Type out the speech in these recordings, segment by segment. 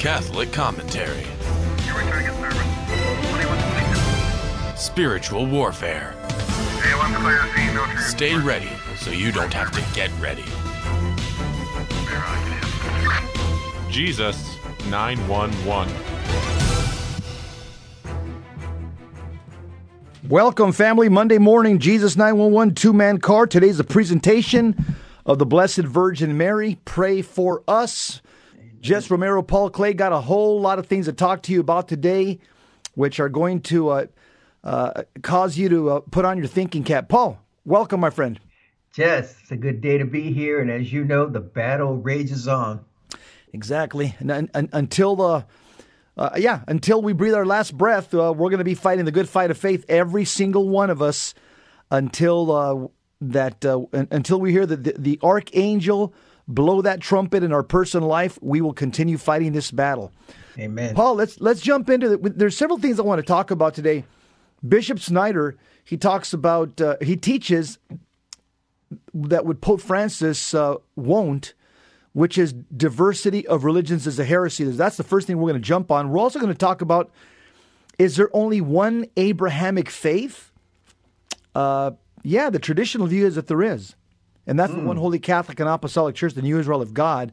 Catholic commentary. Spiritual warfare. Stay ready so you don't have to get ready. Jesus 911. Welcome, family. Monday morning, Jesus 911 two man car. Today's a presentation of the Blessed Virgin Mary. Pray for us. Jess Romero, Paul Clay got a whole lot of things to talk to you about today, which are going to uh, uh, cause you to uh, put on your thinking cap. Paul, welcome, my friend. Jess, it's a good day to be here. And as you know, the battle rages on. Exactly. And, and, until the uh, yeah, until we breathe our last breath, uh, we're going to be fighting the good fight of faith, every single one of us, until uh, that uh, until we hear the, the, the archangel blow that trumpet in our personal life. We will continue fighting this battle. Amen. Paul, let's let's jump into it. There's several things I want to talk about today. Bishop Schneider he talks about uh, he teaches that what Pope Francis uh, won't which is diversity of religions is a heresy. That's the first thing we're going to jump on. We're also going to talk about is there only one Abrahamic faith? Uh, yeah, the traditional view is that there is. And that's mm. the one hmm. Holy Catholic and Apostolic Church, the New Israel of God.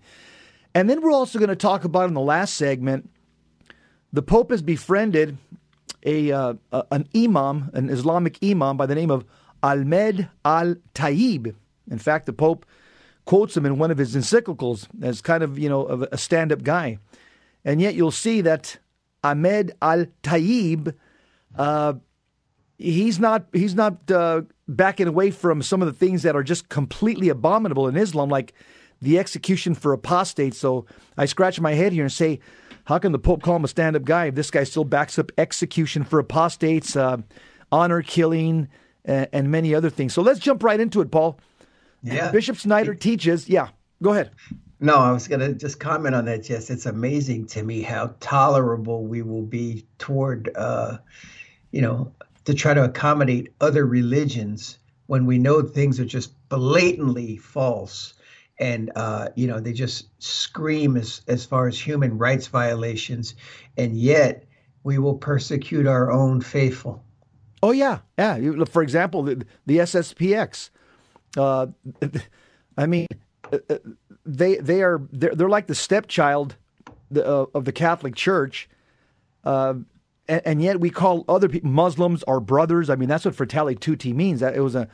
And then we're also going to talk about in the last segment the Pope has befriended a, uh, an imam, an Islamic imam by the name of Ahmed al Taib. In fact, the Pope quotes him in one of his encyclicals as kind of, you know, a stand up guy. And yet you'll see that Ahmed al Taib, uh, he's not, he's not uh, backing away from some of the things that are just completely abominable in Islam, like the execution for apostates. So I scratch my head here and say, how can the Pope call him a stand up guy if this guy still backs up execution for apostates, uh, honor killing, and, and many other things? So let's jump right into it, Paul. Yeah. Bishop Schneider teaches. Yeah, go ahead. No, I was going to just comment on that. Yes, it's amazing to me how tolerable we will be toward, uh, you know, to try to accommodate other religions when we know things are just blatantly false and uh, you know they just scream as as far as human rights violations, and yet we will persecute our own faithful. Oh yeah, yeah. For example, the, the SSPX. Uh, I mean, uh, uh, they they are they're, they're like the stepchild uh, of the Catholic Church, uh, and, and, yet we call other people Muslims our brothers. I mean, that's what Fratelli Tutti means. That it was a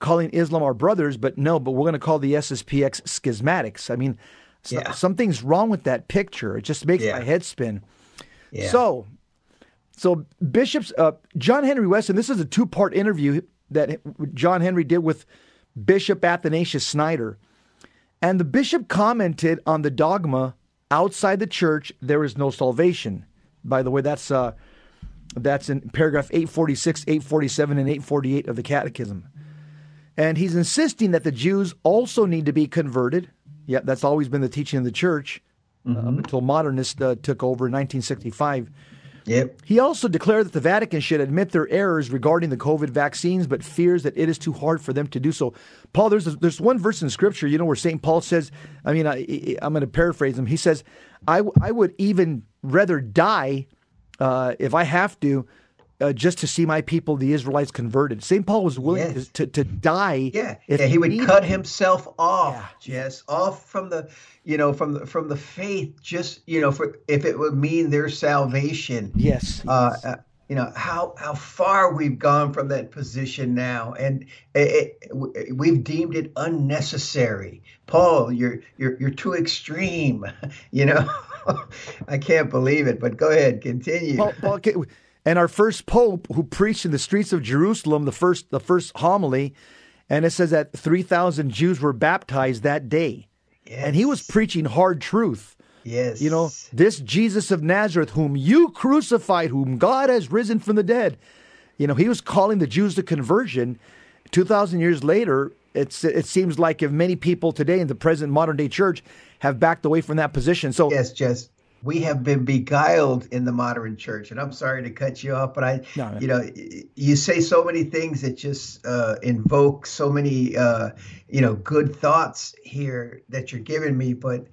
calling Islam our brothers, but no, but we're going to call the SSPX schismatics. I mean, yeah. something's wrong with that picture. It just makes yeah. my head spin. Yeah. So, so bishops, uh, John Henry Weston. This is a two-part interview that John Henry did with Bishop Athanasius Schneider. And the bishop commented on the dogma outside the church, there is no salvation. By the way, that's, uh, that's in paragraph 846, 847, and 848 of the Catechism. And he's insisting that the Jews also need to be converted. Yeah, that's always been the teaching of the church uh, mm-hmm. uh, until modernists uh, took over in 1965. Yep. He also declared that the Vatican should admit their errors regarding the COVID vaccines, but fears that it is too hard for them to do so. Paul, there's a, there's one verse in Scripture, you know, where Saint Paul says, I mean, I, am going to paraphrase him. He says, I, I would even rather die uh, if I have to uh, just to see my people, the Israelites, converted. St. Paul was willing yes. to, to, die. Yeah, yeah he, would cut himself off, yeah. Jess, off from the, you know, from the from the faith, just you know, for if it would mean their salvation. Yes. Uh, uh, you know how how far we've gone from that position now, and it, it, we've deemed it unnecessary. Paul, you're you're you're too extreme. You know, I can't believe it. But go ahead, continue. Paul, Paul, and our first pope who preached in the streets of Jerusalem the first the first homily, and it says that three thousand Jews were baptized that day, yes. and he was preaching hard truth. Yes, you know this Jesus of Nazareth, whom you crucified, whom God has risen from the dead. You know he was calling the Jews to conversion. Two thousand years later, it's it seems like if many people today in the present modern day church have backed away from that position. So yes, Jess we have been beguiled in the modern church. And I'm sorry to cut you off, but I, no, you know, you say so many things that just uh, invoke so many, uh, you know, good thoughts here that you're giving me. But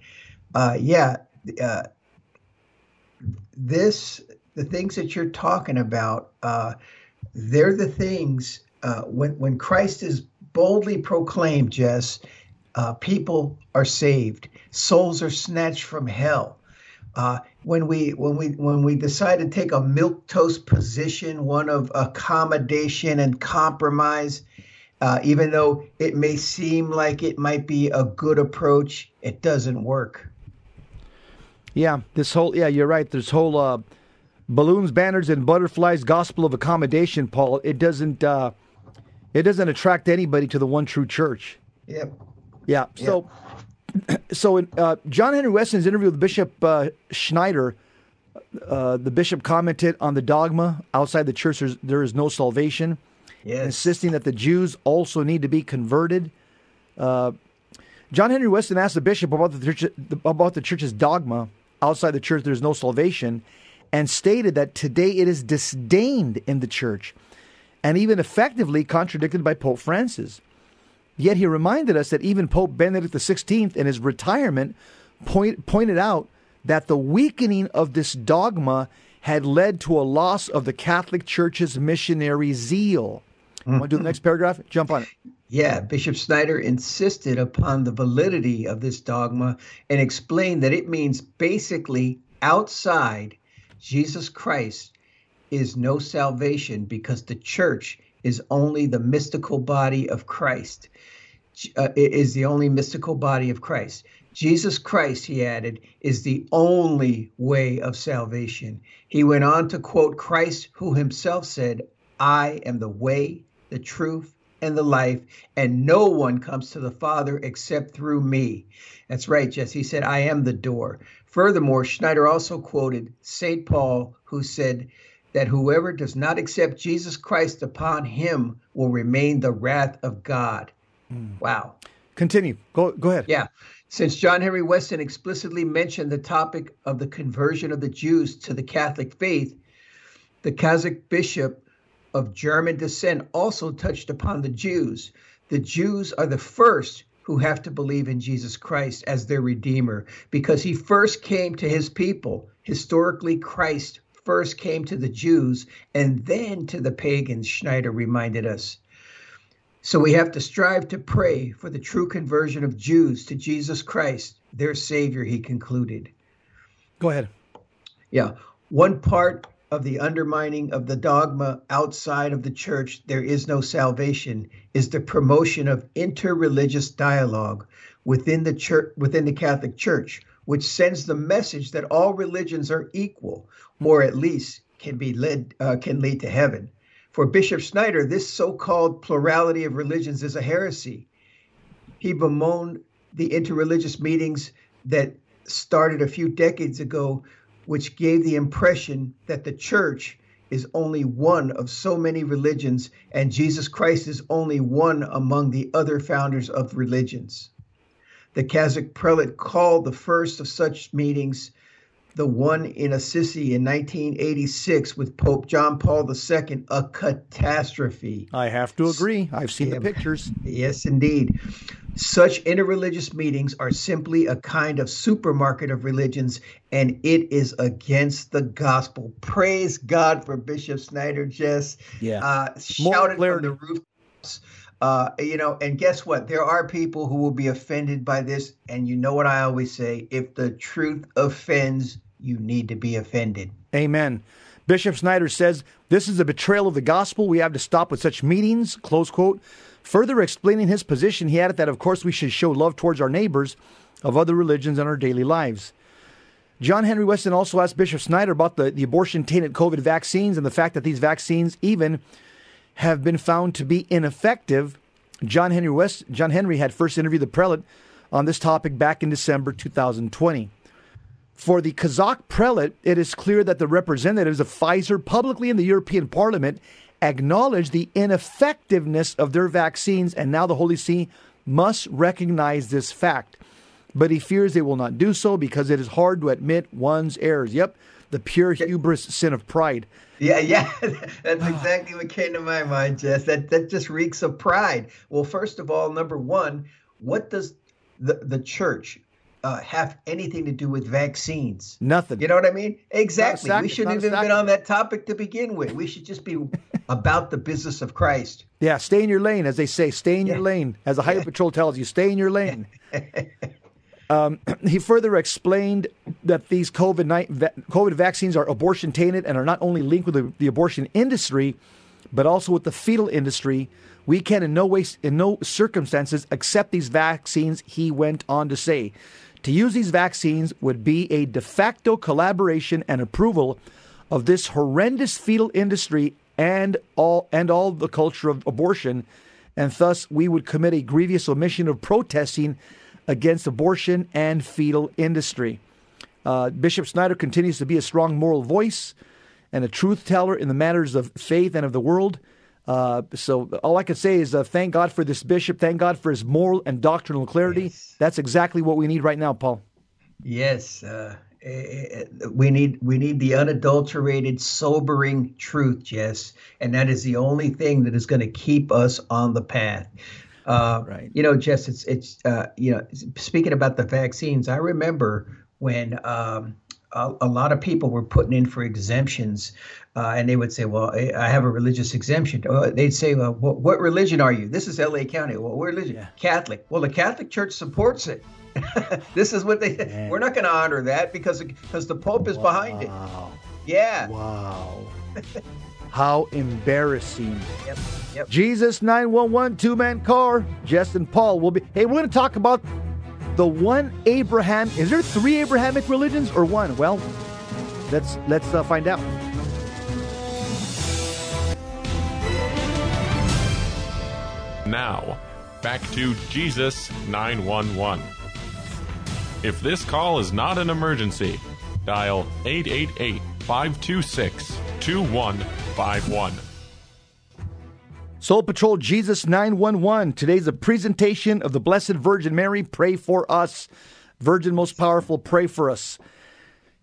uh, yeah, uh, this, the things that you're talking about, uh, they're the things uh, when when Christ is boldly proclaim, Jess, uh, people are saved, souls are snatched from hell. Uh, when we when we when we decide to take a milk toast position, one of accommodation and compromise, uh, even though it may seem like it might be a good approach, it doesn't work. Yeah, this whole yeah, you're right. This whole uh, balloons, banners, and butterflies gospel of accommodation, Paul. It doesn't uh, it doesn't attract anybody to the one true church. Yep. Yeah. So, so in uh, John Henry Weston's interview with Bishop uh, Schneider, uh, the bishop commented on the dogma outside the church. there is no salvation, yes. insisting that the Jews also need to be converted. Uh, John Henry Weston asked the bishop about the church, about the church's dogma outside the church. There is no salvation, and stated that today it is disdained in the church, and even effectively contradicted by Pope Francis. Yet he reminded us that even Pope Benedict XVI, in his retirement, point, pointed out that the weakening of this dogma had led to a loss of the Catholic Church's missionary zeal. Mm-hmm. Want to do the next paragraph? Jump on it. Yeah, Bishop Schneider insisted upon the validity of this dogma and explained that it means basically outside Jesus Christ is no salvation because the church is only the mystical body of Christ. Uh, is the only mystical body of Christ. Jesus Christ, he added, is the only way of salvation. He went on to quote Christ, who himself said, I am the way, the truth, and the life, and no one comes to the Father except through me. That's right, Jess. He said, I am the door. Furthermore, Schneider also quoted St. Paul, who said, that whoever does not accept Jesus Christ upon him will remain the wrath of God. Mm. Wow. Continue. Go go ahead. Yeah. Since John Henry Weston explicitly mentioned the topic of the conversion of the Jews to the Catholic faith, the Kazakh bishop of German descent also touched upon the Jews. The Jews are the first who have to believe in Jesus Christ as their Redeemer because he first came to his people. Historically, Christ first came to the Jews and then to the pagans, Schneider reminded us. So we have to strive to pray for the true conversion of Jews to Jesus Christ, their Savior, he concluded. Go ahead. Yeah. One part of the undermining of the dogma outside of the church, there is no salvation, is the promotion of interreligious dialogue within the church within the Catholic Church, which sends the message that all religions are equal, or at least can be led uh, can lead to heaven. For Bishop Schneider, this so called plurality of religions is a heresy. He bemoaned the interreligious meetings that started a few decades ago, which gave the impression that the church is only one of so many religions and Jesus Christ is only one among the other founders of religions. The Kazakh prelate called the first of such meetings the one in Assisi in 1986 with Pope John Paul II a catastrophe. I have to agree. I've seen yeah, the pictures. Yes, indeed. Such interreligious meetings are simply a kind of supermarket of religions, and it is against the gospel. Praise God for Bishop Schneider, Jess. Yeah. Uh, shouted from the rooftops. Uh, you know, and guess what? There are people who will be offended by this. And you know what I always say if the truth offends, you need to be offended. Amen. Bishop Schneider says this is a betrayal of the gospel. We have to stop with such meetings. Close quote. Further explaining his position, he added that, of course, we should show love towards our neighbors of other religions in our daily lives. John Henry Weston also asked Bishop Schneider about the, the abortion tainted COVID vaccines and the fact that these vaccines even have been found to be ineffective. John Henry West, John Henry had first interviewed the prelate on this topic back in December 2020. For the Kazakh prelate, it is clear that the representatives of Pfizer publicly in the European Parliament acknowledge the ineffectiveness of their vaccines, and now the Holy See must recognize this fact. But he fears they will not do so because it is hard to admit one's errors. Yep, the pure hubris sin of pride. Yeah, yeah, that's exactly what came to my mind, Jess. That that just reeks of pride. Well, first of all, number one, what does the the church uh, have anything to do with vaccines. Nothing. You know what I mean? Exactly. sac- we shouldn't even been on that topic to begin with. We should just be about the business of Christ. Yeah, stay in your lane, as they say. Stay in your lane, as the Highway Patrol tells you. Stay in your lane. um, he further explained that these COVID COVID vaccines are abortion tainted and are not only linked with the, the abortion industry, but also with the fetal industry. We can in no way, in no circumstances, accept these vaccines. He went on to say, to use these vaccines would be a de facto collaboration and approval of this horrendous fetal industry and all and all the culture of abortion, and thus we would commit a grievous omission of protesting against abortion and fetal industry. Uh, Bishop Schneider continues to be a strong moral voice and a truth teller in the matters of faith and of the world. Uh, so all I can say is uh, thank God for this bishop. Thank God for his moral and doctrinal clarity. Yes. That's exactly what we need right now, Paul. Yes, uh, eh, eh, we need we need the unadulterated, sobering truth, Jess, and that is the only thing that is going to keep us on the path. Uh, Right. You know, Jess, it's it's uh, you know, speaking about the vaccines, I remember when um, a, a lot of people were putting in for exemptions, uh, and they would say, "Well, I I have a religious exemption." Or they'd say, well, what, "What religion are you?" This is L.A. County. Well, what religion? Catholic. Well, the Catholic Church supports it. this is what they. We're not going to honor that because because the Pope is behind it. Wow. Yeah. Wow. How embarrassing. Yep. Yep. Jesus 911 two man car. Jess and Paul will be. Hey, we're going to talk about the one Abraham. Is there three Abrahamic religions or one? Well, let's let's uh, find out. Now, back to Jesus 911. If this call is not an emergency, dial 888 526 2151. Soul Patrol Jesus 911. Today's a presentation of the Blessed Virgin Mary. Pray for us. Virgin most powerful, pray for us.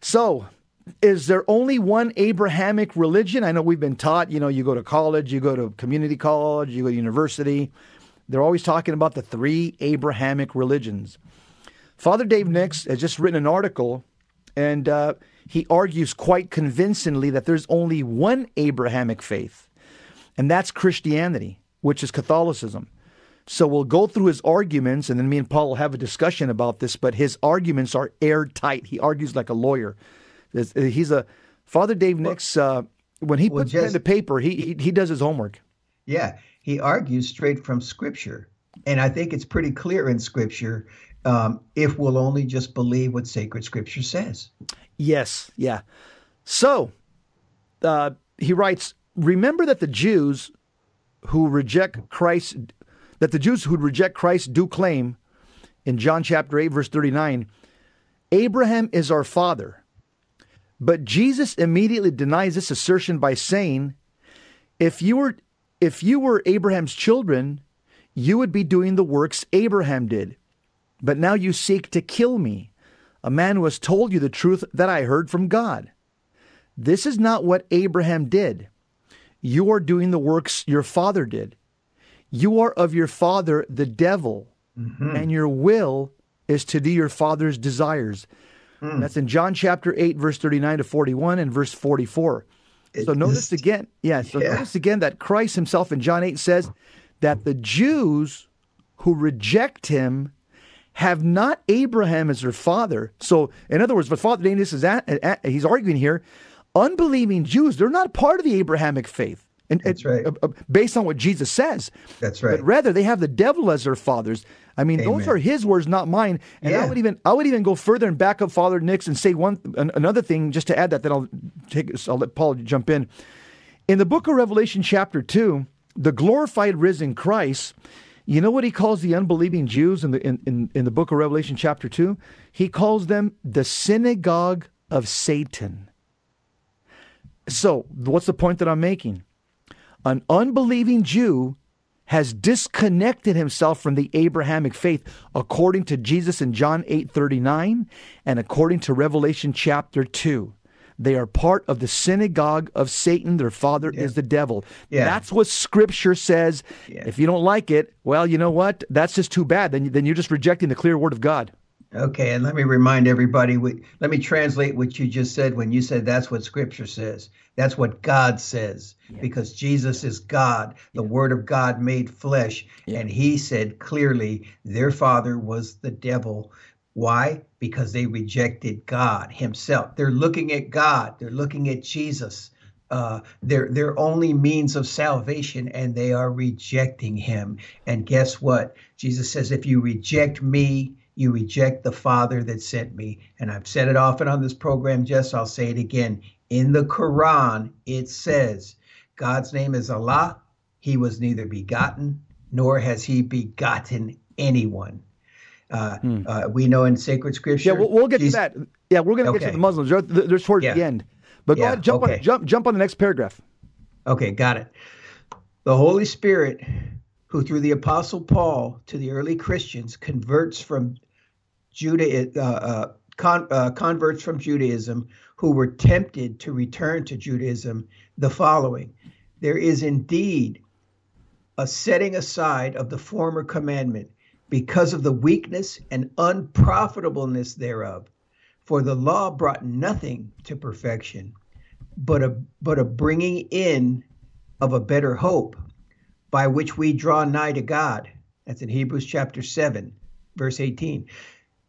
So, is there only one Abrahamic religion? I know we've been taught, you know, you go to college, you go to community college, you go to university. They're always talking about the three Abrahamic religions. Father Dave Nix has just written an article, and uh, he argues quite convincingly that there's only one Abrahamic faith, and that's Christianity, which is Catholicism. So we'll go through his arguments, and then me and Paul will have a discussion about this. But his arguments are airtight. He argues like a lawyer. He's a Father Dave Nix. Uh, when he well, puts pen just- to paper, he, he he does his homework. Yeah, he argues straight from Scripture, and I think it's pretty clear in Scripture. Um, if we'll only just believe what sacred Scripture says. Yes, yeah. So uh, he writes, remember that the Jews who reject Christ, that the Jews who reject Christ do claim in John chapter 8, verse 39, Abraham is our father. But Jesus immediately denies this assertion by saying, if you were if you were Abraham's children, you would be doing the works Abraham did. But now you seek to kill me, a man who has told you the truth that I heard from God. This is not what Abraham did. You are doing the works your father did. You are of your father, the devil, mm-hmm. and your will is to do your father's desires. Hmm. That's in John chapter 8, verse 39 to 41 and verse 44. So notice this- again, yeah, so Yeah. notice again that Christ himself in John 8 says that the Jews who reject him have not Abraham as their father. So, in other words, what Father Daniel is at, at- he's arguing here, unbelieving Jews, they're not part of the Abrahamic faith. And That's right. uh, uh, based on what Jesus says. That's right. But rather, they have the devil as their fathers. I mean, those are his words, not mine. And I would even I would even go further and back up Father Nix and say one an, another thing just to add that. Then I'll take I'll let Paul jump in. In the book of Revelation, chapter two, the glorified risen Christ. You know what he calls the unbelieving Jews in the in, in, in the book of Revelation, chapter two? He calls them the synagogue of Satan. So, what's the point that I'm making? An unbelieving Jew has disconnected himself from the Abrahamic faith according to Jesus in John 8:39 and according to Revelation chapter 2. They are part of the synagogue of Satan. Their father is the devil. Yeah. That's what scripture says. Yeah. If you don't like it, well, you know what? That's just too bad. Then then you're just rejecting the clear word of God. Okay, and let me remind everybody, let me translate what you just said when you said that's what scripture says. That's what God says, yeah. because Jesus is God, the yeah. Word of God made flesh. Yeah. And he said clearly their father was the devil. Why? Because they rejected God Himself. They're looking at God, they're looking at Jesus. Uh, their their only means of salvation, and they are rejecting Him. And guess what? Jesus says, "If you reject me, you reject the Father that sent me." And I've said it often on this program, Jess. I'll say it again. In the Quran, it says, "God's name is Allah. He was neither begotten nor has He begotten anyone." Uh, hmm. uh, we know in sacred scripture. Yeah, we'll, we'll get to that. Yeah, we're going to okay. get to the Muslims. They're, they're towards yeah. the end. But yeah, go ahead, jump okay. on jump jump on the next paragraph. Okay, got it. The Holy Spirit, who through the Apostle Paul to the early Christians converts from Judah, uh, uh, con, uh, converts from Judaism who were tempted to return to Judaism, the following: There is indeed a setting aside of the former commandment because of the weakness and unprofitableness thereof. For the law brought nothing to perfection, but a but a bringing in of a better hope, by which we draw nigh to God. That's in Hebrews chapter 7, verse 18.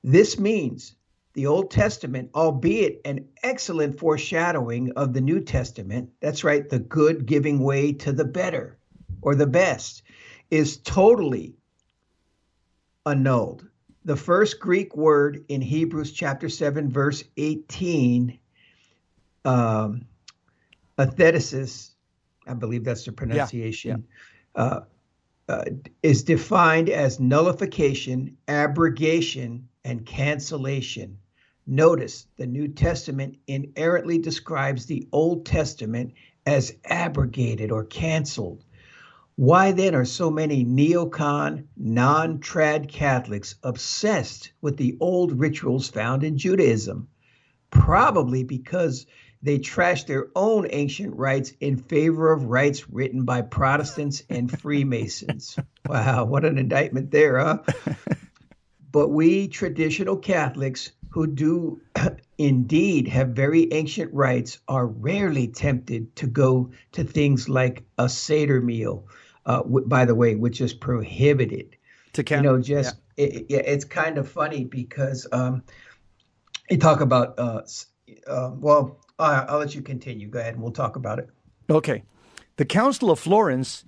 This means the Old Testament, albeit an excellent foreshadowing of the New Testament, that's right, the good giving way to the better or the best, is totally annulled. The first Greek word in Hebrews chapter 7, verse 18, um, athetesis, I believe that's the pronunciation, yeah, yeah. Uh, uh, is defined as nullification, abrogation, and cancellation. Notice the New Testament inerrantly describes the Old Testament as abrogated or canceled. Why then are so many neocon, non trad Catholics obsessed with the old rituals found in Judaism? Probably because they trash their own ancient rites in favor of rites written by Protestants and Freemasons. wow, what an indictment there, huh? but we traditional Catholics who do indeed have very ancient rites are rarely tempted to go to things like a Seder meal uh, w- by the way, which is prohibited. To count, you know, just yeah. It, it, it's kind of funny because um, you talk about. Uh, uh, well, I'll let you continue. Go ahead, and we'll talk about it. Okay, the Council of Florence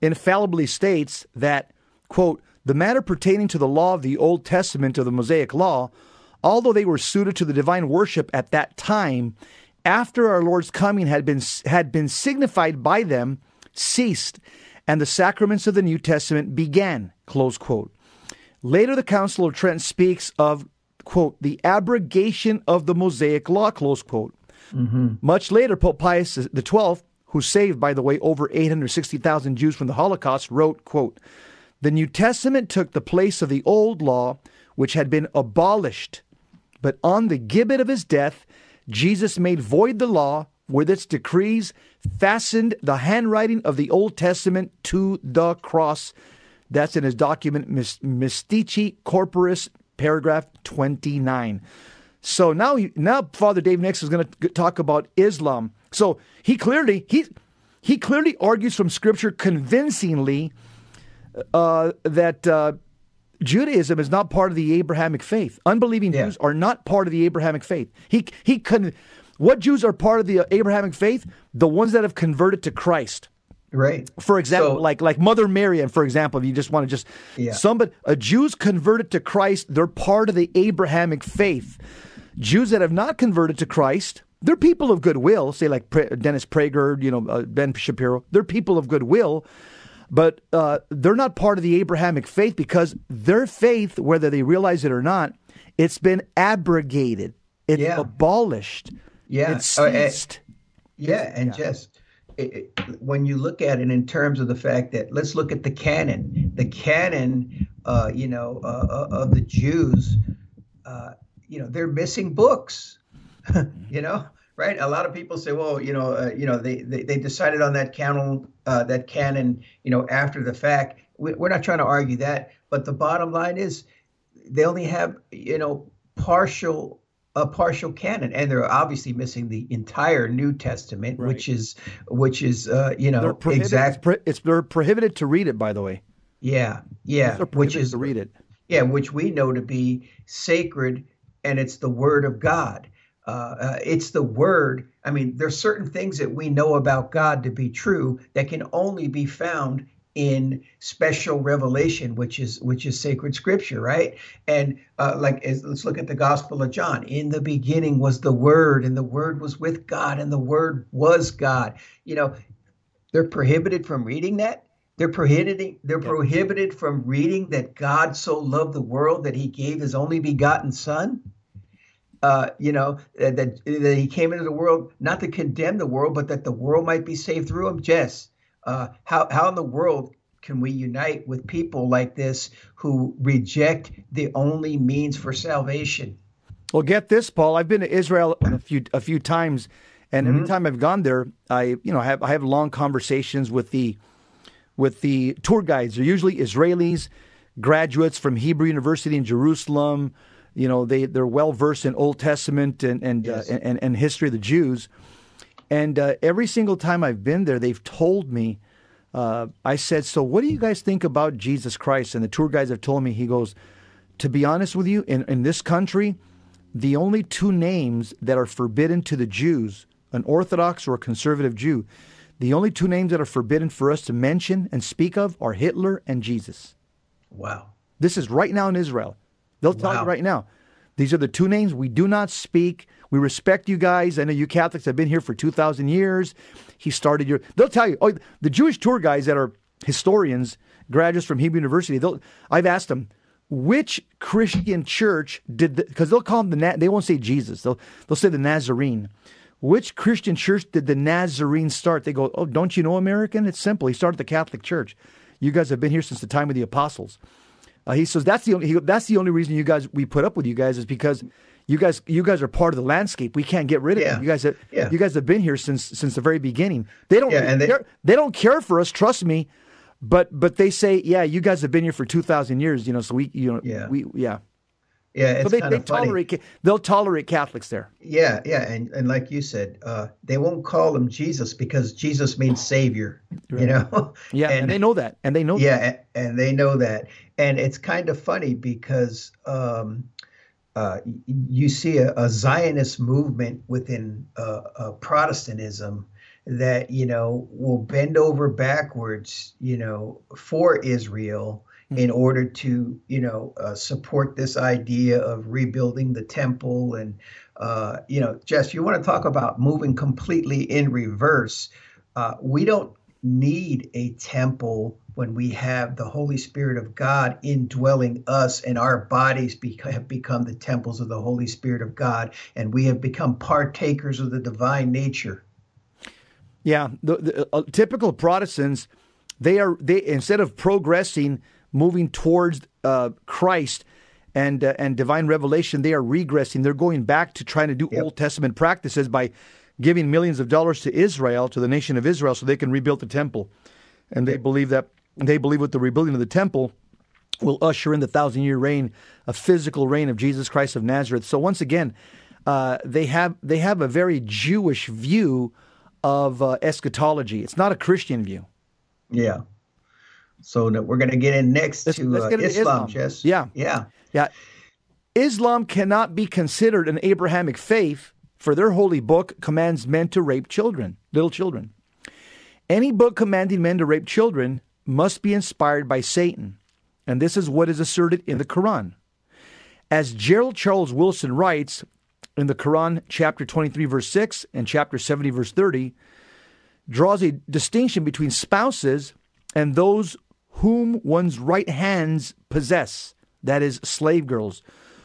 infallibly states that quote the matter pertaining to the law of the Old Testament of the Mosaic Law, although they were suited to the divine worship at that time, after our Lord's coming had been had been signified by them, ceased and the sacraments of the New Testament began, close quote. Later, the Council of Trent speaks of, quote, the abrogation of the Mosaic law, close quote. Mm-hmm. Much later, Pope Pius XII, who saved, by the way, over 860,000 Jews from the Holocaust, wrote, quote, the New Testament took the place of the old law, which had been abolished. But on the gibbet of his death, Jesus made void the law with its decrees fastened the handwriting of the Old Testament to the cross. That's in his document, Mystici Corporis, paragraph 29. So now, now Father Dave Nix is going to talk about Islam. So he clearly he he clearly argues from Scripture convincingly uh, that uh, Judaism is not part of the Abrahamic faith. Unbelieving yeah. Jews are not part of the Abrahamic faith. He he con- what Jews are part of the Abrahamic faith? The ones that have converted to Christ. Right. For example, so, like like Mother Mary, and for example, if you just want to just yeah. somebody a Jews converted to Christ, they're part of the Abrahamic faith. Jews that have not converted to Christ, they're people of goodwill. Say like Dennis Prager, you know uh, Ben Shapiro. They're people of goodwill, but uh, they're not part of the Abrahamic faith because their faith, whether they realize it or not, it's been abrogated. It's yeah. abolished. Yeah. It ceased. Uh, yeah, and yeah. just it, it, when you look at it in terms of the fact that let's look at the canon, the canon, uh, you know, uh, uh of the Jews, uh, you know, they're missing books, you know, right? A lot of people say, well, you know, uh, you know, they, they, they decided on that canon, that canon, you know, after the fact. We, we're not trying to argue that, but the bottom line is they only have you know partial a partial canon, and they're obviously missing the entire New Testament, Right. which is which is uh, you know exact. it's, it's they're prohibited to read it, by the way. Yeah, yeah, which is to read it. yeah, which we know to be sacred, and it's the Word of God. Uh, uh, it's the Word. I mean, there's certain things that we know about God to be true that can only be found in special revelation, which is which is sacred Scripture, right? And uh, like, as, let's look at the Gospel of John. In the beginning was the Word, and the Word was with God, and the Word was God. You know, they're prohibited from reading that. They're prohibited. They're prohibited from reading that God so loved the world that He gave His only begotten Son. Uh, you know that, that that He came into the world not to condemn the world, but that the world might be saved through Him. Jess, uh, how how in the world can we unite with people like this who reject the only means for salvation? Well, get this, Paul. I've been to Israel a few a few times, and Mm-hmm. every time I've gone there, I you know have I have long conversations with the with the tour guides. They're usually Israelis, graduates from Hebrew University in Jerusalem. You know they they're well versed in Old Testament and and, Yes. uh, and and history of the Jews. And uh, every single time I've been there, they've told me. Uh, I said, "So, what do you guys think about Jesus Christ?" And the tour guides have told me. He goes, "To be honest with you, in in this country, the only two names that are forbidden to the Jews, an Orthodox or a conservative Jew, the only two names that are forbidden for us to mention and speak of are Hitler and Jesus. Wow. This is right now in Israel. They'll tell you right now. These are the two names we do not speak. We respect you guys. I know you Catholics have been here for 2,000 years. He started your. They'll tell you. Oh, the Jewish tour guys that are historians, graduates from Hebrew University. They'll. I've asked them, which Christian church did because they'll call them the. They won't say Jesus. They'll they'll say the Nazarene. Which Christian church did the Nazarene start? They go, oh, don't you know American? It's simple. He started the Catholic Church. You guys have been here since the time of the apostles. Uh, he says that's the only he, that's the only reason you guys we put up with you guys is because you guys you guys are part of the landscape. We can't get rid of Yeah. you. You guys have Yeah. you guys have been here since since the very beginning. They don't Yeah, and they- care, they don't care for us. Trust me. But but they say yeah, you guys have been here for two thousand years. You know, so we you know Yeah. we yeah. Yeah, it's So they, kind they tolerate they'll tolerate Catholics there. Yeah, yeah, and and like you said, uh, they won't call him Jesus because Jesus means Savior. You know. Yeah, and, they know that, and they know that. Yeah, a- and they know that, and it's kind of funny because um, uh, you see a, a Zionist movement within uh, uh, Protestantism that you know will bend over backwards, you know, for Israel in order to you know uh, support this idea of rebuilding the temple and uh, you know jess you want to talk about moving completely in reverse? Uh, we don't need a temple when we have the holy spirit of god indwelling us and our bodies beca- have become the temples of the holy spirit of god and we have become partakers of the divine nature Yeah, the, the uh, typical Protestants, they are they instead of progressing, moving towards uh, Christ and uh, and divine revelation, they are regressing. They're going back to trying to do Old Testament practices by giving millions of dollars to Israel, to the nation of Israel, so they can rebuild the temple. And they believe that they believe with the rebuilding of the temple will usher in the thousand year reign, a physical reign of Jesus Christ of Nazareth. So once again, uh, they have they have a very Jewish view of uh, eschatology. It's not a Christian view. yeah so we're going to get in next Let's- to let's uh, islam, Islam. jess Yeah. yeah Yeah, Islam cannot be considered an Abrahamic faith, for their holy book commands men to rape children, little children. Any book commanding men to rape children must be inspired by Satan, and this is what is asserted in the Quran. As Gerald Charles Wilson writes in the Quran, chapter 23, verse 6, and chapter 70, verse 30, draws a distinction between spouses and those whom one's right hands possess, that is, slave girls,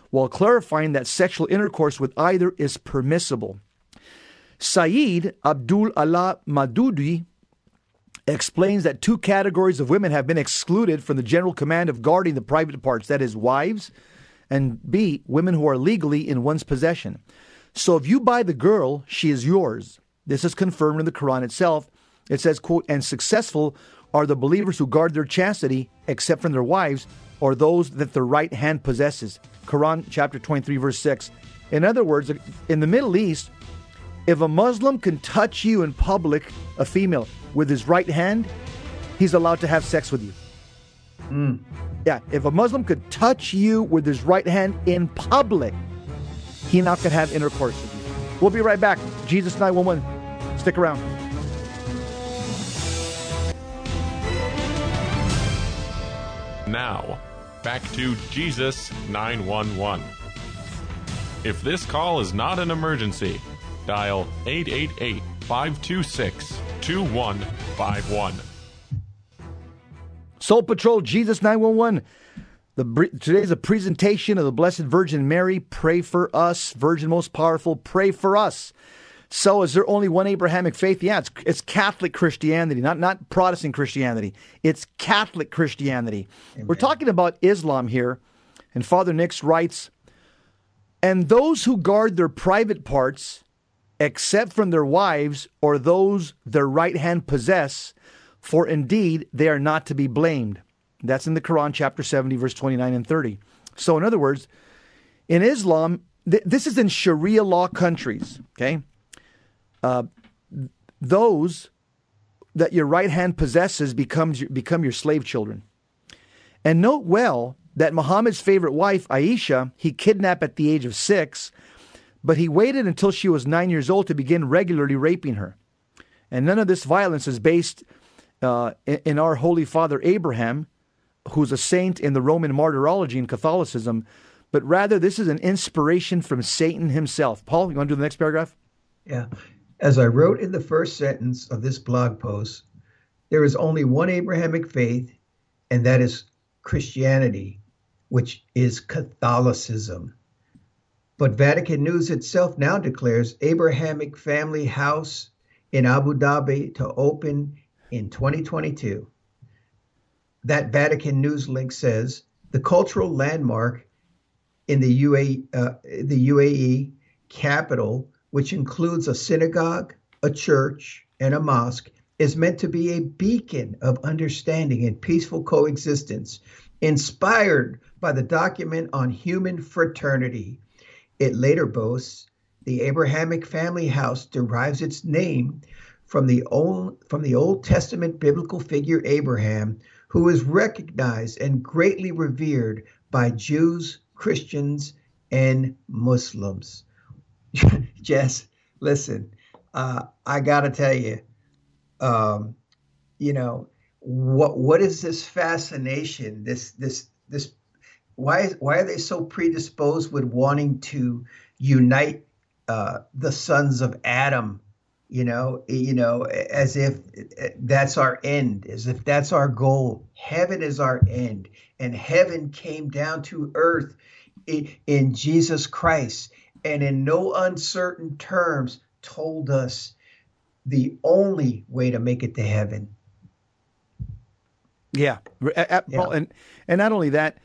while clarifying that sexual intercourse with either is permissible. Saeed Abdul Allah Madudi explains that two categories of women have been excluded from the general command of guarding the private parts, that is, wives, and B, women who are legally in one's possession. So if you buy the girl, she is yours. This is confirmed in the Quran itself. It says, quote, and successful are the believers who guard their chastity, except from their wives, or those that the right hand possesses. Quran chapter 23, verse 6. In other words, in the Middle East, if a Muslim can touch you in public, a female, with his right hand, he's allowed to have sex with you. Mm. Yeah, if a Muslim could touch you with his right hand in public, he now could have intercourse with you. We'll be right back. Jesus 911. Stick around. Now, back to Jesus 911. If this call is not an emergency, dial 888 526 2151. Soul Patrol, Jesus 911. The, today's a presentation of the Blessed Virgin Mary. Pray for us, Virgin most powerful. Pray for us. So, is there only one Abrahamic faith? Yeah, it's, it's Catholic Christianity, not not Protestant Christianity. It's Catholic Christianity. Amen. We're talking about Islam here, and Father Nix writes, and those who guard their private parts, except from their wives or those their right hand possess, for indeed they are not to be blamed. That's in the Quran, chapter 70, verse 29 and 30. So, in other words, in Islam, th- this is in Sharia law countries, okay? Uh, those that your right hand possesses becomes become your slave children. And note well that Muhammad's favorite wife, Aisha, he kidnapped at the age of six, but he waited until she was nine years old to begin regularly raping her. And none of this violence is based uh, in, our Holy Father Abraham, who's a saint in the Roman martyrology in Catholicism, but rather this is an inspiration from Satan himself. Paul, you want to do the next paragraph? Yeah. As I wrote in the first sentence of this blog post, there is only one Abrahamic faith, and that is Christianity, which is Catholicism. But Vatican News itself now declares Abrahamic Family House in Abu Dhabi to open in 2022. That Vatican News link says the cultural landmark in the UAE, uh, the UAE capital, which includes a synagogue, a church, and a mosque, is meant to be a beacon of understanding and peaceful coexistence, inspired by the document on human fraternity. It later boasts the Abrahamic family house derives its name from the old from the Old Testament biblical figure Abraham, who is recognized and greatly revered by Jews, Christians, and Muslims. Jess, listen, uh, I gotta tell you, um, you know, what what is this fascination? This this this why why are they so predisposed with wanting to unite uh, the sons of Adam you know you know as if that's our end as if that's our goal. Heaven is our end and heaven came down to earth in, jesus christ and in no uncertain terms told us the only way to make it to heaven. Yeah, yeah. and and not only that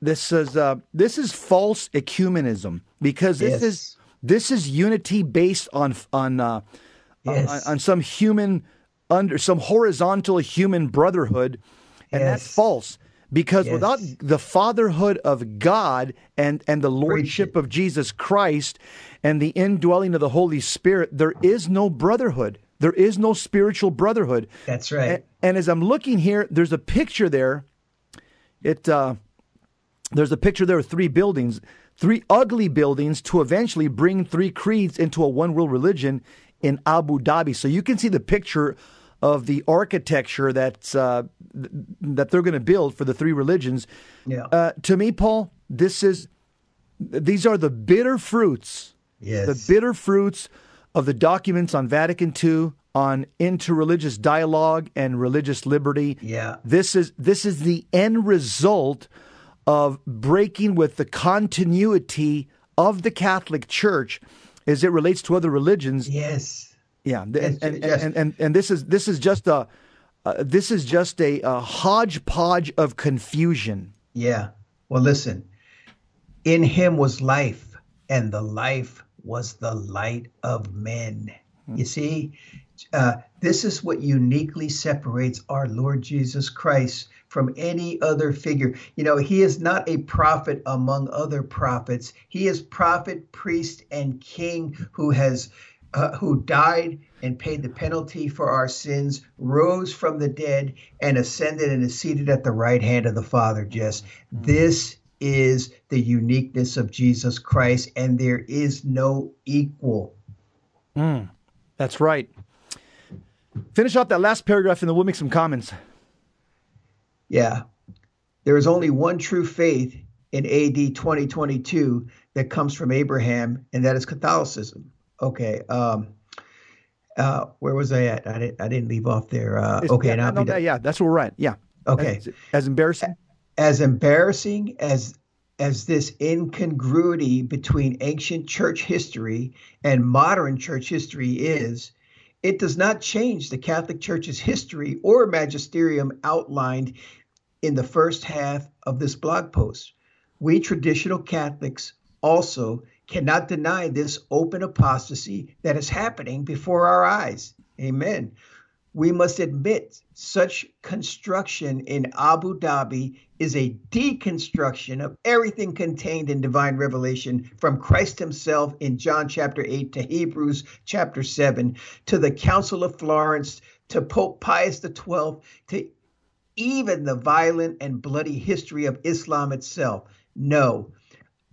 this is uh, this is false ecumenism because this yes. is this is unity based on on uh, yes. on, on, some human under some horizontal human brotherhood, and yes. that's false. Because yes. without the fatherhood of God and and the lordship of Jesus Christ and the indwelling of the Holy Spirit, there is no brotherhood. There is no spiritual brotherhood. That's right. And, and as I'm looking here, there's a picture there. It uh, there's a picture there of three buildings three ugly buildings to eventually bring three creeds into a one world religion in Abu Dhabi. So you can see the picture of the architecture that's uh, that they're going to build for the three religions. Yeah. Uh, to me, Paul, this is these are the bitter fruits. Yes. The bitter fruits of the documents on Vatican II on interreligious dialogue and religious liberty. Yeah. This is this is the end result of breaking with the continuity of the Catholic Church as it relates to other religions. Yes. Yeah, and and, and, and, and, and this is this is just a uh, this is just a, a hodgepodge of confusion. Yeah. Well, listen. In him was life, and the life was the light of men. Hmm. You see, Uh, this is what uniquely separates our Lord Jesus Christ from any other figure. You know, he is not a prophet among other prophets. He is prophet, priest, and king who has uh, who died and paid the penalty for our sins, rose from the dead, and ascended and is seated at the right hand of the Father. Just this is the uniqueness of Jesus Christ, and there is no equal. Mm, that's right. Finish off that last paragraph and then we'll make some comments. Yeah. There is only one true faith in AD 2022 that comes from Abraham, and that is Catholicism. Okay. Um, uh, where was I at? I didn't, I didn't leave off there. Uh, okay. Yeah, now no, yeah, that's where we're at. Yeah. Okay. As, as embarrassing? As embarrassing as as this incongruity between ancient church history and modern church history is, it does not change the Catholic Church's history or magisterium outlined in the first half of this blog post. We traditional Catholics also cannot deny this open apostasy that is happening before our eyes. Amen. We must admit such construction in Abu Dhabi is a deconstruction of everything contained in divine revelation from Christ himself in John chapter 8 to Hebrews chapter 7 to the Council of Florence to Pope Pius XII to even the violent and bloody history of Islam itself. No,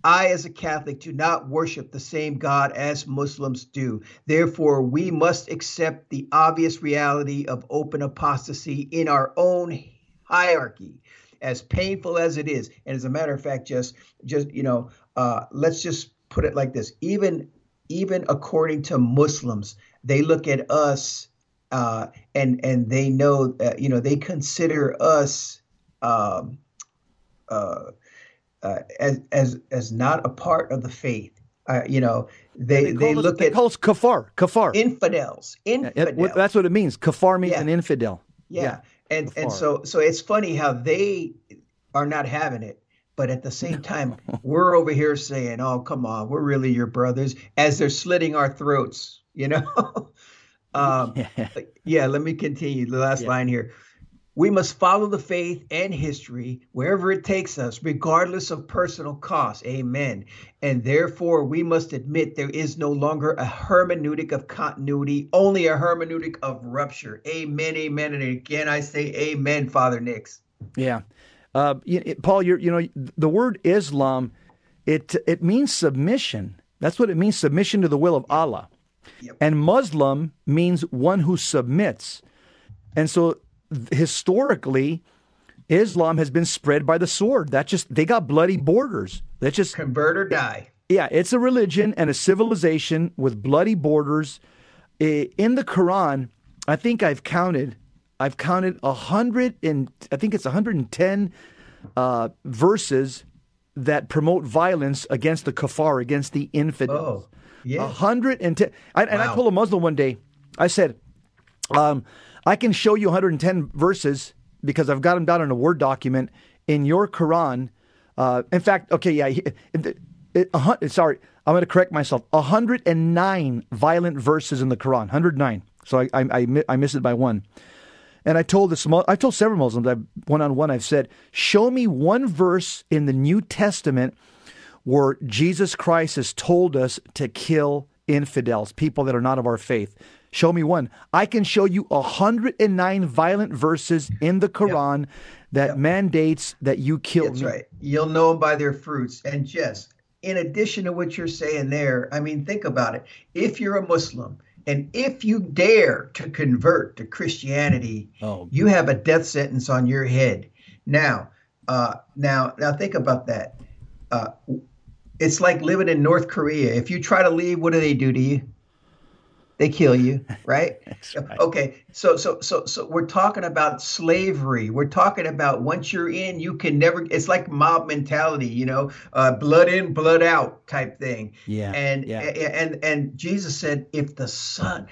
I, as a Catholic, do not worship the same God as Muslims do. Therefore, we must accept the obvious reality of open apostasy in our own hierarchy, as painful as it is. And as a matter of fact, just, just you know, uh, let's just put it like this: even, even according to Muslims, they look at us uh, and and they know, uh, you know, they consider us. Um, uh, uh, as as as not a part of the faith. Uh, you know, they they, they look us, they at call us kafar, kafar, infidels, infidels. Yeah, that's what it means. Kafar means yeah. an infidel. Yeah, yeah. and kafar. and so so it's funny how they are not having it, but at the same time we're over here saying, "Oh, come on, we're really your brothers," as they're slitting our throats. You know. um, yeah. yeah. Let me continue the last line here. We must follow the faith and history wherever it takes us, regardless of personal cost. Amen. And therefore, we must admit there is no longer a hermeneutic of continuity, only a hermeneutic of rupture. Amen. Amen. And again, I say amen, Father Nix. Yeah. Uh, it, Paul, you're, you know, the word Islam, it, it means submission. That's what it means submission to the will of Allah. Yep. And Muslim means one who submits. And so historically, Islam has been spread by the sword. That just they got bloody borders. That just convert or die. Yeah, it's a religion and a civilization with bloody borders. In the Quran, I think I've counted. I've counted a hundred and I think it's 110 uh, verses that promote violence against the kafar, against the infidels. Oh, yeah. 110. I, wow. And I told a Muslim one day, I said, um, I can show you 110 verses because I've got them down in a Word document in your Quran. Uh, in fact, okay, yeah, it, it, it, sorry, I'm going to correct myself. 109 violent verses in the Quran, 109. So I, I, I, I missed it by one. And I told this, I told several Muslims, I've one on one, I've said, show me one verse in the New Testament where Jesus Christ has told us to kill infidels, people that are not of our faith. Show me one. I can show you 109 violent verses in the Quran yep. that yep. mandates that you kill That's me. right. You'll know them by their fruits. And just in addition to what you're saying there, I mean, think about it. If you're a Muslim and if you dare to convert to Christianity, oh. you have a death sentence on your head. Now, uh, now, now, think about that. Uh, it's like living in North Korea. If you try to leave, what do they do to you? they kill you, right? right? Okay, so so so so we're talking about slavery. We're talking about once you're in, you can never. It's like mob mentality, you know, uh, blood in, blood out type thing. Yeah. And yeah. and and Jesus said, if the Son,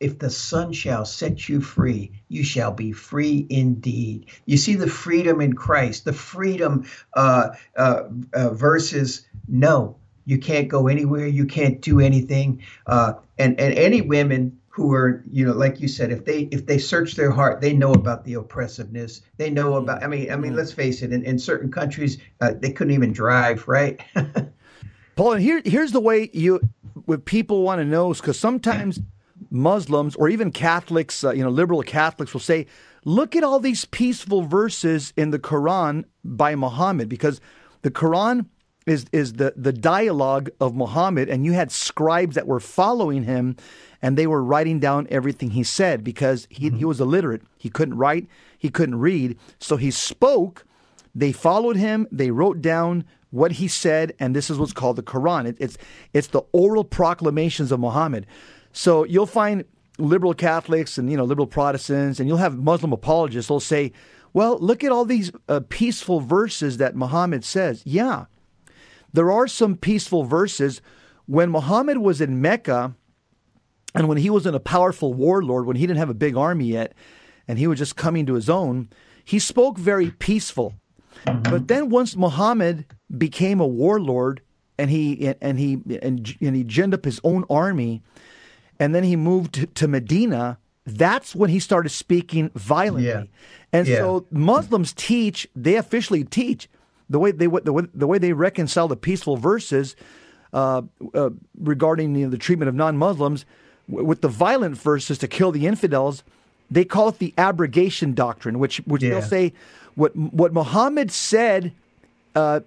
if the Son shall set you free, you shall be free indeed. You see the freedom in Christ, the freedom uh, uh, uh versus no you can't go anywhere. You can't do anything. Uh, and and any women who are you know like you said if they if they search their heart they know about the oppressiveness they know about i mean i mean let's face it in, in certain countries uh, they couldn't even drive right paul and here here's the way you what people want to know is because sometimes muslims or even catholics uh, you know liberal catholics will say look at all these peaceful verses in the quran by muhammad because the quran is is the the dialogue of Muhammad, and you had scribes that were following him, and they were writing down everything he said because he mm-hmm. he was illiterate. He couldn't write, he couldn't read, so he spoke. They followed him. They wrote down what he said, and this is what's called the Quran. It, it's it's the oral proclamations of Muhammad. So you'll find liberal Catholics and you know liberal Protestants, and you'll have Muslim apologists. They'll say, "Well, look at all these uh, peaceful verses that Muhammad says." Yeah, there are some peaceful verses. When Muhammad was in Mecca and when he was in a powerful warlord, when he didn't have a big army yet, and he was just coming to his own, he spoke very peaceful. But then once Muhammad became a warlord and he and he and, and he ginned up his own army, and then he moved to, to Medina, that's when he started speaking violently. Yeah. And yeah. so Muslims teach, they officially teach the way they the way, the way they reconcile the peaceful verses uh, uh, regarding you know, the treatment of non-Muslims w- with the violent verses to kill the infidels, they call it the abrogation doctrine, which which yeah. they'll say what what Muhammad said uh,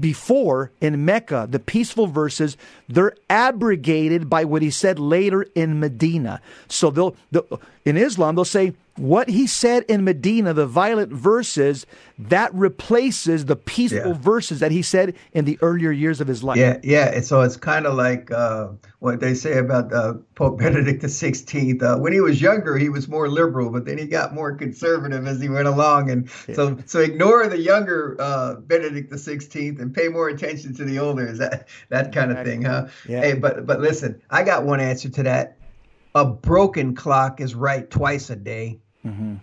before in Mecca, the peaceful verses, they're abrogated by what he said later in Medina. So they'll, they'll in Islam they'll say what he said in Medina, the violent verses, that replaces the peaceful yeah. verses that he said in the earlier years of his life. Yeah, yeah. And so it's kind of like uh, what they say about uh, Pope Benedict XVI. Uh, when he was younger, he was more liberal, but then he got more conservative as he went along. And yeah. so, so ignore the younger uh, Benedict XVI and pay more attention to the older. Is that that kind of thing, huh? Yeah. Hey, but but listen, I got one answer to that. A broken clock is right twice a day. Mm-hmm.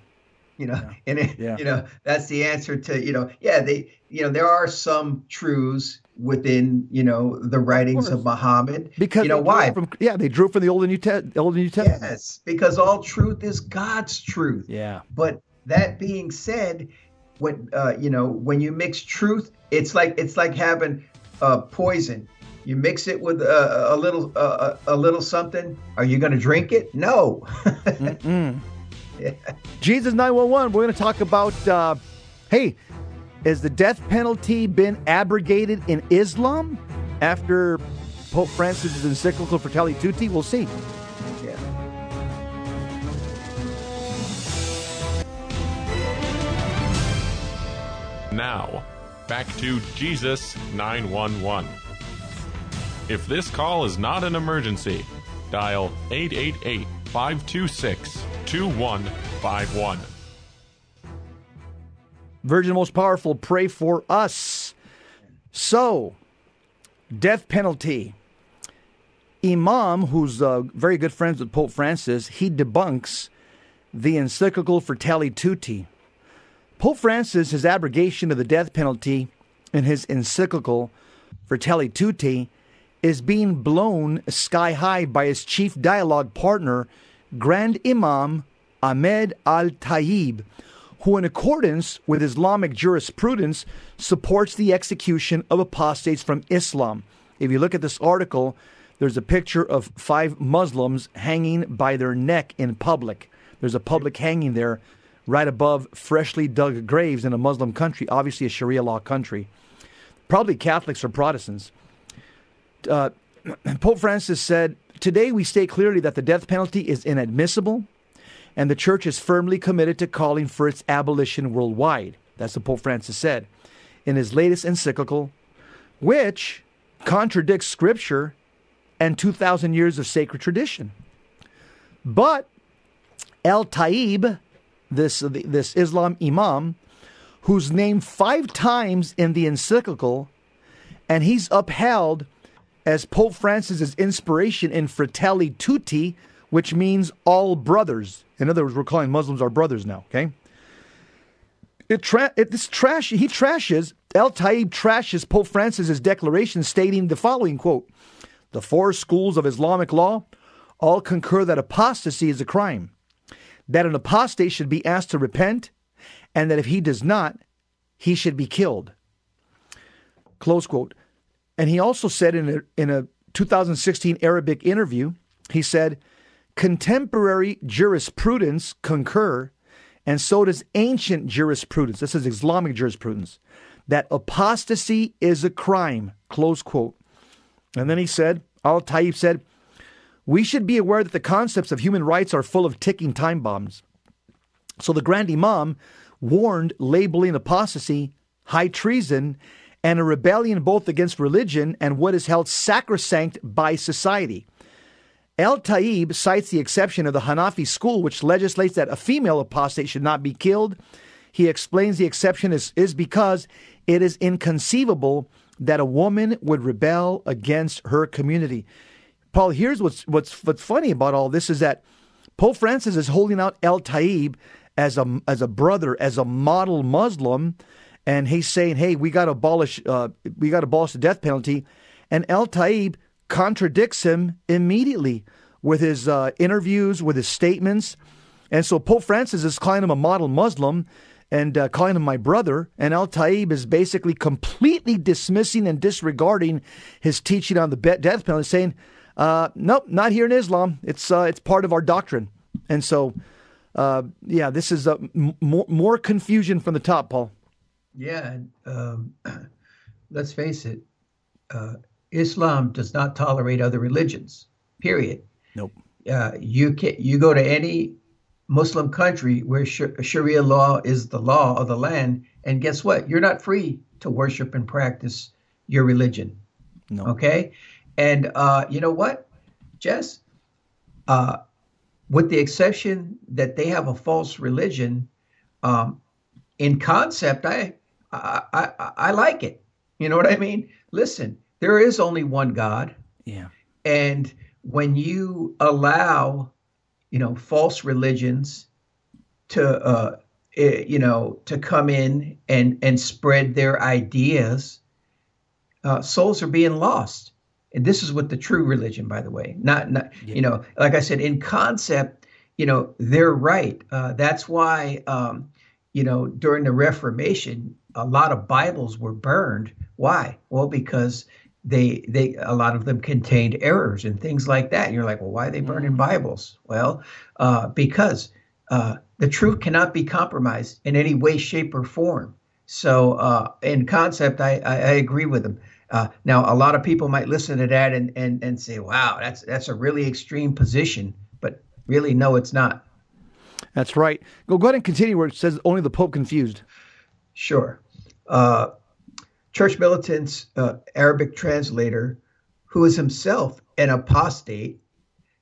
You know, yeah. and it, yeah. you know that's the answer to you know yeah they you know there are some truths within you know the writings of, of Muhammad. Because you know why? from, yeah they drew from the old and new te- old and new testament. Yes because all truth is God's truth. Yeah. But that being said when uh, you know when you mix truth it's like it's like having uh, poison. You mix it with a, a little uh, a little something. Are you going to drink it? No Jesus 911, we're going to talk about uh, hey, has the death penalty been abrogated in Islam after Pope Francis' encyclical Fratelli Tutti? We'll see. Yeah. Now, back to Jesus 911. If this call is not an emergency, dial 888 526 2151. Virgin Most Powerful, pray for us. So, death penalty. Imam, who's uh, very good friends with Pope Francis, he debunks the encyclical Fratelli Tutti. Pope Francis, his abrogation of the death penalty in his encyclical Fratelli Tutti is being blown sky high by his chief dialogue partner, Grand Imam Ahmed al Tayyib, who, in accordance with Islamic jurisprudence, supports the execution of apostates from Islam. If you look at this article, there's a picture of five Muslims hanging by their neck in public. There's a public hanging there right above freshly dug graves in a Muslim country, obviously a Sharia law country. Probably Catholics or Protestants. Uh, Pope Francis said, Today we state clearly that the death penalty is inadmissible, and the church is firmly committed to calling for its abolition worldwide. That's what Pope Francis said in his latest encyclical, which contradicts scripture and 2,000 years of sacred tradition. But El Taib, this, this Islam imam, who's named five times in the encyclical, and he's upheld as Pope Francis's inspiration in Fratelli Tutti, which means all brothers. In other words, we're calling Muslims our brothers now, okay? It, tra- it this trash he trashes El Taib trashes Pope Francis's declaration stating the following quote: "The four schools of Islamic law all concur that apostasy is a crime, that an apostate should be asked to repent, and that if he does not, he should be killed. Close quote. And he also said in a, in a 2016 Arabic interview, he said, contemporary jurisprudence concur, and so does ancient jurisprudence. This is Islamic jurisprudence, that apostasy is a crime. Close quote. And then he said, Al Taib said, we should be aware that the concepts of human rights are full of ticking time bombs. So the Grand Imam warned labeling apostasy high treason and a rebellion both against religion and what is held sacrosanct by society. El Taib cites the exception of the Hanafi school, which legislates that a female apostate should not be killed. He explains the exception is, is because it is inconceivable that a woman would rebel against her community. Paul, here's what's what's what's funny about all this is that Pope Francis is holding out El Taib as a as a brother, as a model Muslim, and he's saying, "Hey, we got to abolish uh, we got to abolish the death penalty," and El Taib contradicts him immediately with his uh, interviews, with his statements, and so Pope Francis is calling him a model Muslim and uh, calling him my brother, and El Taib is basically completely dismissing and disregarding his teaching on the death penalty, saying, uh, "Nope, not here in Islam. It's uh, it's part of our doctrine." And so, uh, yeah, this is m- more confusion from the top, Paul. Yeah, um, let's face it. Uh, Islam does not tolerate other religions. Period. Nope. Uh, you can you go to any Muslim country where Sharia law is the law of the land, and guess what? You're not free to worship and practice your religion. No. Okay, and uh, you know what, Jess? Uh, with the exception that they have a false religion, um, in concept, I, I I I like it. You know what I mean? Listen, there is only one God. Yeah. And when you allow, you know, false religions to, uh, eh, you know, to come in and and spread their ideas, uh, souls are being lost. And this is what the true religion, by the way, not, not yeah. you know, like I said, in concept, you know, they're right. Uh, that's why, um, you know, during the Reformation, a lot of Bibles were burned. Why? Well, because they they a lot of them contained errors and things like that. And you're like, well, why are they burning mm. Bibles? Well, uh, because uh, the truth cannot be compromised in any way, shape, or form. So, uh, in concept, I, I, I agree with them. Uh, now, a lot of people might listen to that and, and and say, "Wow, that's that's a really extreme position," but really, no, it's not. That's right. Go go ahead and continue where it says only the Pope confused. Sure. Uh, Church Militant's uh, Arabic translator, who is himself an apostate,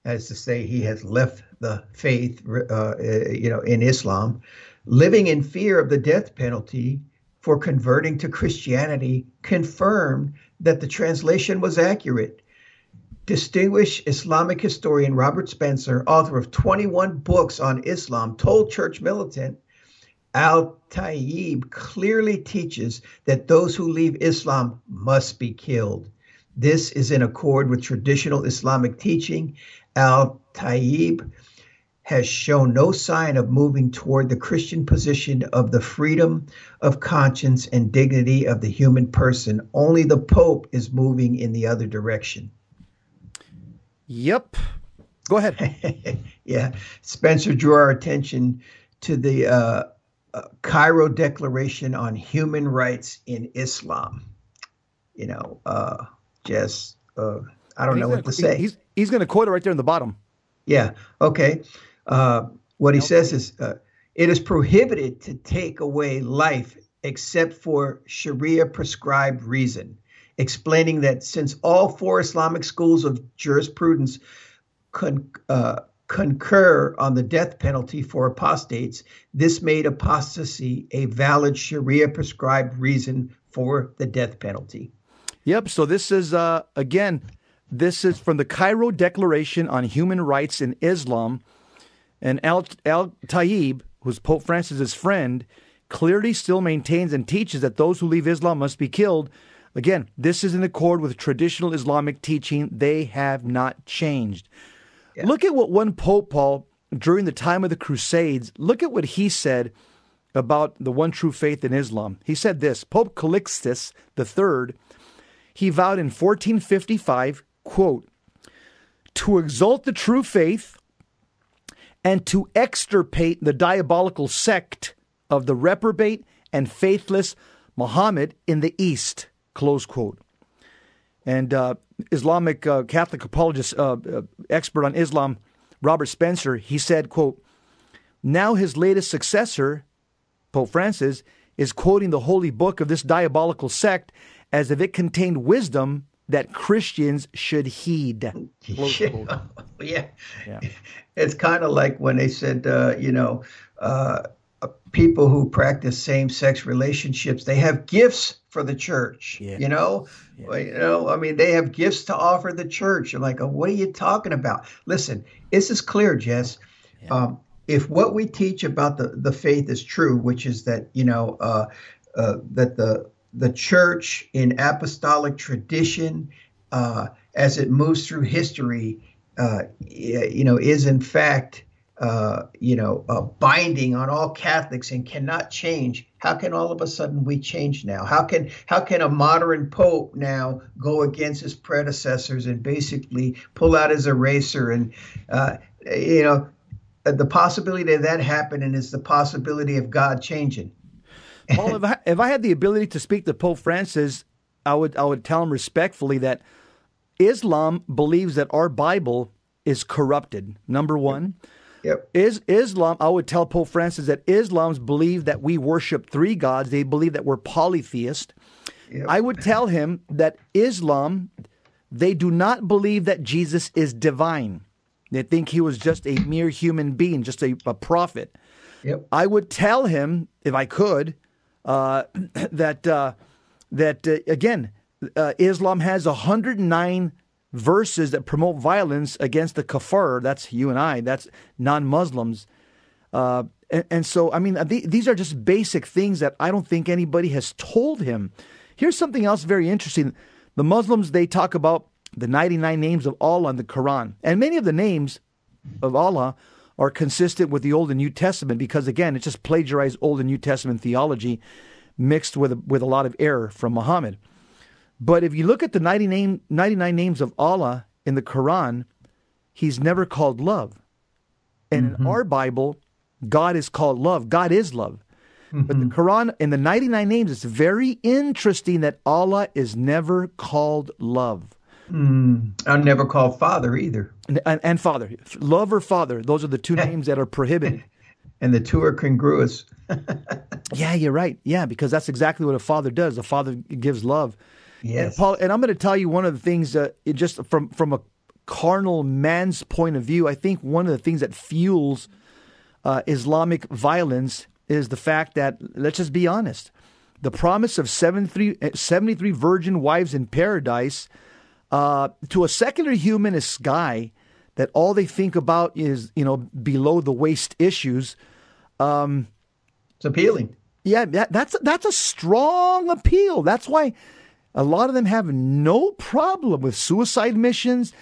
as to say he has left the faith, uh, you know, in Islam, living in fear of the death penalty for converting to Christianity, confirmed that the translation was accurate. Distinguished Islamic historian Robert Spencer, author of 21 books on Islam, told Church Militant Al Taib clearly teaches that those who leave Islam must be killed. This is in accord with traditional Islamic teaching. Al Tayyib has shown no sign of moving toward the Christian position of the freedom of conscience and dignity of the human person. Only the Pope is moving in the other direction. Yep. Go ahead. yeah. Spencer drew our attention to the uh, Cairo Declaration on Human Rights in Islam. You know, uh, just uh, I don't know what to say. He's he's going to quote it right there in the bottom. Yeah. Okay. Uh, what he says is, uh, it is prohibited to take away life except for Sharia prescribed reason, explaining that since all four Islamic schools of jurisprudence con, uh, concur on the death penalty for apostates, this made apostasy a valid Sharia prescribed reason for the death penalty. Yep. So this is, uh, again, this is from the Cairo Declaration on Human Rights in Islam. And Al, Al Taib, who's Pope Francis's friend, clearly still maintains and teaches that those who leave Islam must be killed. Again, this is in accord with traditional Islamic teaching. They have not changed. Yeah. Look at what one Pope Paul during the time of the Crusades. Look at what he said about the one true faith in Islam. He said this: Pope Calixtus III, he vowed in 1455, quote, to exalt the true faith and to extirpate the diabolical sect of the reprobate and faithless Muhammad in the East, close quote. And uh, Islamic uh, Catholic apologist, uh, uh, expert on Islam, Robert Spencer, he said, quote, now his latest successor, Pope Francis, is quoting the holy book of this diabolical sect as if it contained wisdom that Christians should heed. Yeah. Yeah. It's kind of like when they said, uh, you know, uh, people who practice same-sex relationships, they have gifts for the church. Yeah. You know, Well, you know, I mean, they have gifts to offer the church. You're like, oh, what are you talking about? Listen, this is clear, Jess. Um, if what we teach about the, the faith is true, which is that you know uh, uh, that the the church in apostolic tradition, uh, as it moves through history, uh, you know, is in fact uh, you know uh, binding on all Catholics and cannot change. How can all of a sudden we change now? How can how can a modern pope now go against his predecessors and basically pull out his eraser and uh, you know the possibility of that happening is the possibility of God changing. Paul, if I, if I had the ability to speak to Pope Francis, I would I would tell him respectfully that Islam believes that our Bible is corrupted. Number one. Yep. Is Islam? I would tell Pope Francis that Islam's believe that we worship three gods. They believe that we're polytheist. Yep. I would tell him that Islam, they do not believe that Jesus is divine. They think he was just a mere human being, just a, a prophet. Yep. I would tell him, if I could, uh, that uh, that uh, again, uh, Islam has 109 verses that promote violence against the kafir. That's you and I. That's non-Muslims. Uh, and, and so, I mean, th- these are just basic things that I don't think anybody has told him. Here's something else very interesting. The Muslims they talk about the 99 names of Allah in the Quran, and many of the names of Allah are consistent with the Old and New Testament because again, it's just plagiarized Old and New Testament theology mixed with with a lot of error from Muhammad. But if you look at the 90 name, 99 names of Allah in the Quran, he's never called love. And in mm-hmm. our Bible, God is called love. God is love. But the mm-hmm. Quran, in the 99 names, it's very interesting that Allah is never called love. Mm. I'm never called father either. And, and, and Father, love or Father, those are the two names that are prohibited. And the two are congruous. Yeah, you're right. Yeah, because that's exactly what a father does. A father gives love. Yes. And Paul, and I'm going to tell you one of the things uh, it just from from a carnal man's point of view. I think one of the things that fuels uh, Islamic violence is the fact that let's just be honest. The promise of 73, uh, 73 virgin wives in paradise uh, to a secular humanist guy that all they think about is you know below the waist issues. It's appealing. Yeah, that, that's that's a strong appeal. That's why a lot of them have no problem with suicide missions.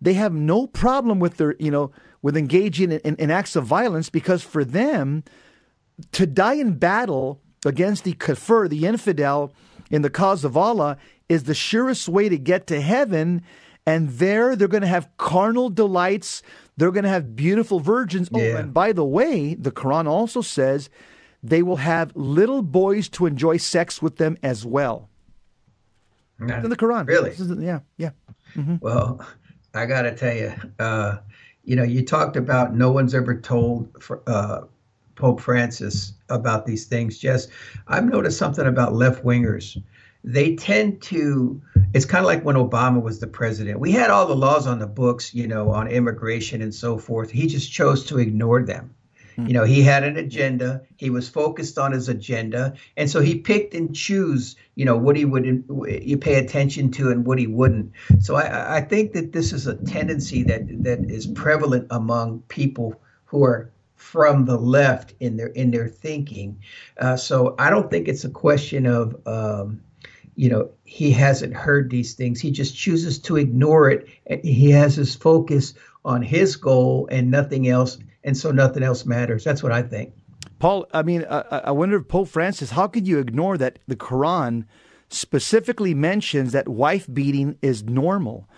They have no problem with their, you know, with engaging in, in, in acts of violence because for them, to die in battle against the kafir, the infidel, in the cause of Allah is the surest way to get to heaven. And there they're going to have carnal delights. They're going to have beautiful virgins. Oh, and by the way, the Quran also says they will have little boys to enjoy sex with them as well. In the Quran. Really? Yeah, yeah. Well, I got to tell you, uh, you know, you talked about no one's ever told for, uh, Pope Francis about these things. Just, I've noticed something about left wingers. They tend to, it's kind of like when Obama was the president. We had all the laws on the books, you know, on immigration and so forth. He just chose to ignore them. You know, he had an agenda. He was focused on his agenda, and so he picked and choose. You know what he would you pay attention to and what he wouldn't. So I, I think that this is a tendency that that is prevalent among people who are from the left in their in their thinking. Uh, so I don't think it's a question of. Um, you know he hasn't heard these things he just chooses to ignore it he has his focus on his goal and nothing else, and so nothing else matters. That's what I think. Paul, I mean, I, I wonder if Pope Francis, how could you ignore that the Quran specifically mentions that wife beating is normal?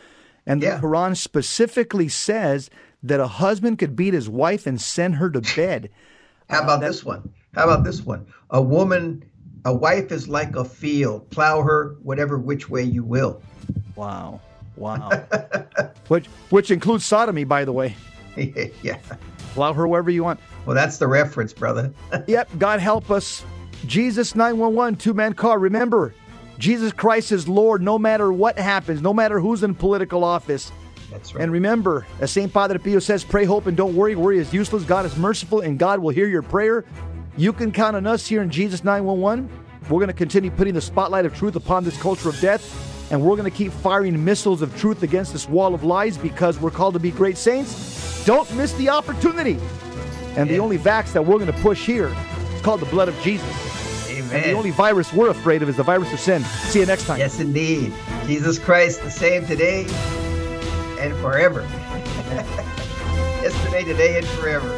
And the Yeah. Quran specifically says that a husband could beat his wife and send her to bed. How uh, about this one? How about this one? A woman, a wife is like a field. Plow her whatever which way you will. Wow. Wow. which which includes sodomy, by the way. yeah. Allow her wherever you want. Well, that's the reference, brother. Yep, God help us. Jesus 911, two man car. Remember, Jesus Christ is Lord no matter what happens, no matter who's in political office. That's right. And remember, as St. Padre Pio says, pray, hope, and don't worry. Worry is useless. God is merciful, and God will hear your prayer. You can count on us here in Jesus 911. We're going to continue putting the spotlight of truth upon this culture of death, and we're going to keep firing missiles of truth against this wall of lies because we're called to be great saints. Don't miss the opportunity. And the only vax that we're going to push here is called the blood of Jesus. Amen. And the only virus we're afraid of is the virus of sin. See you next time. Yes, indeed. Jesus Christ, the same today and forever. Yesterday, today, and forever.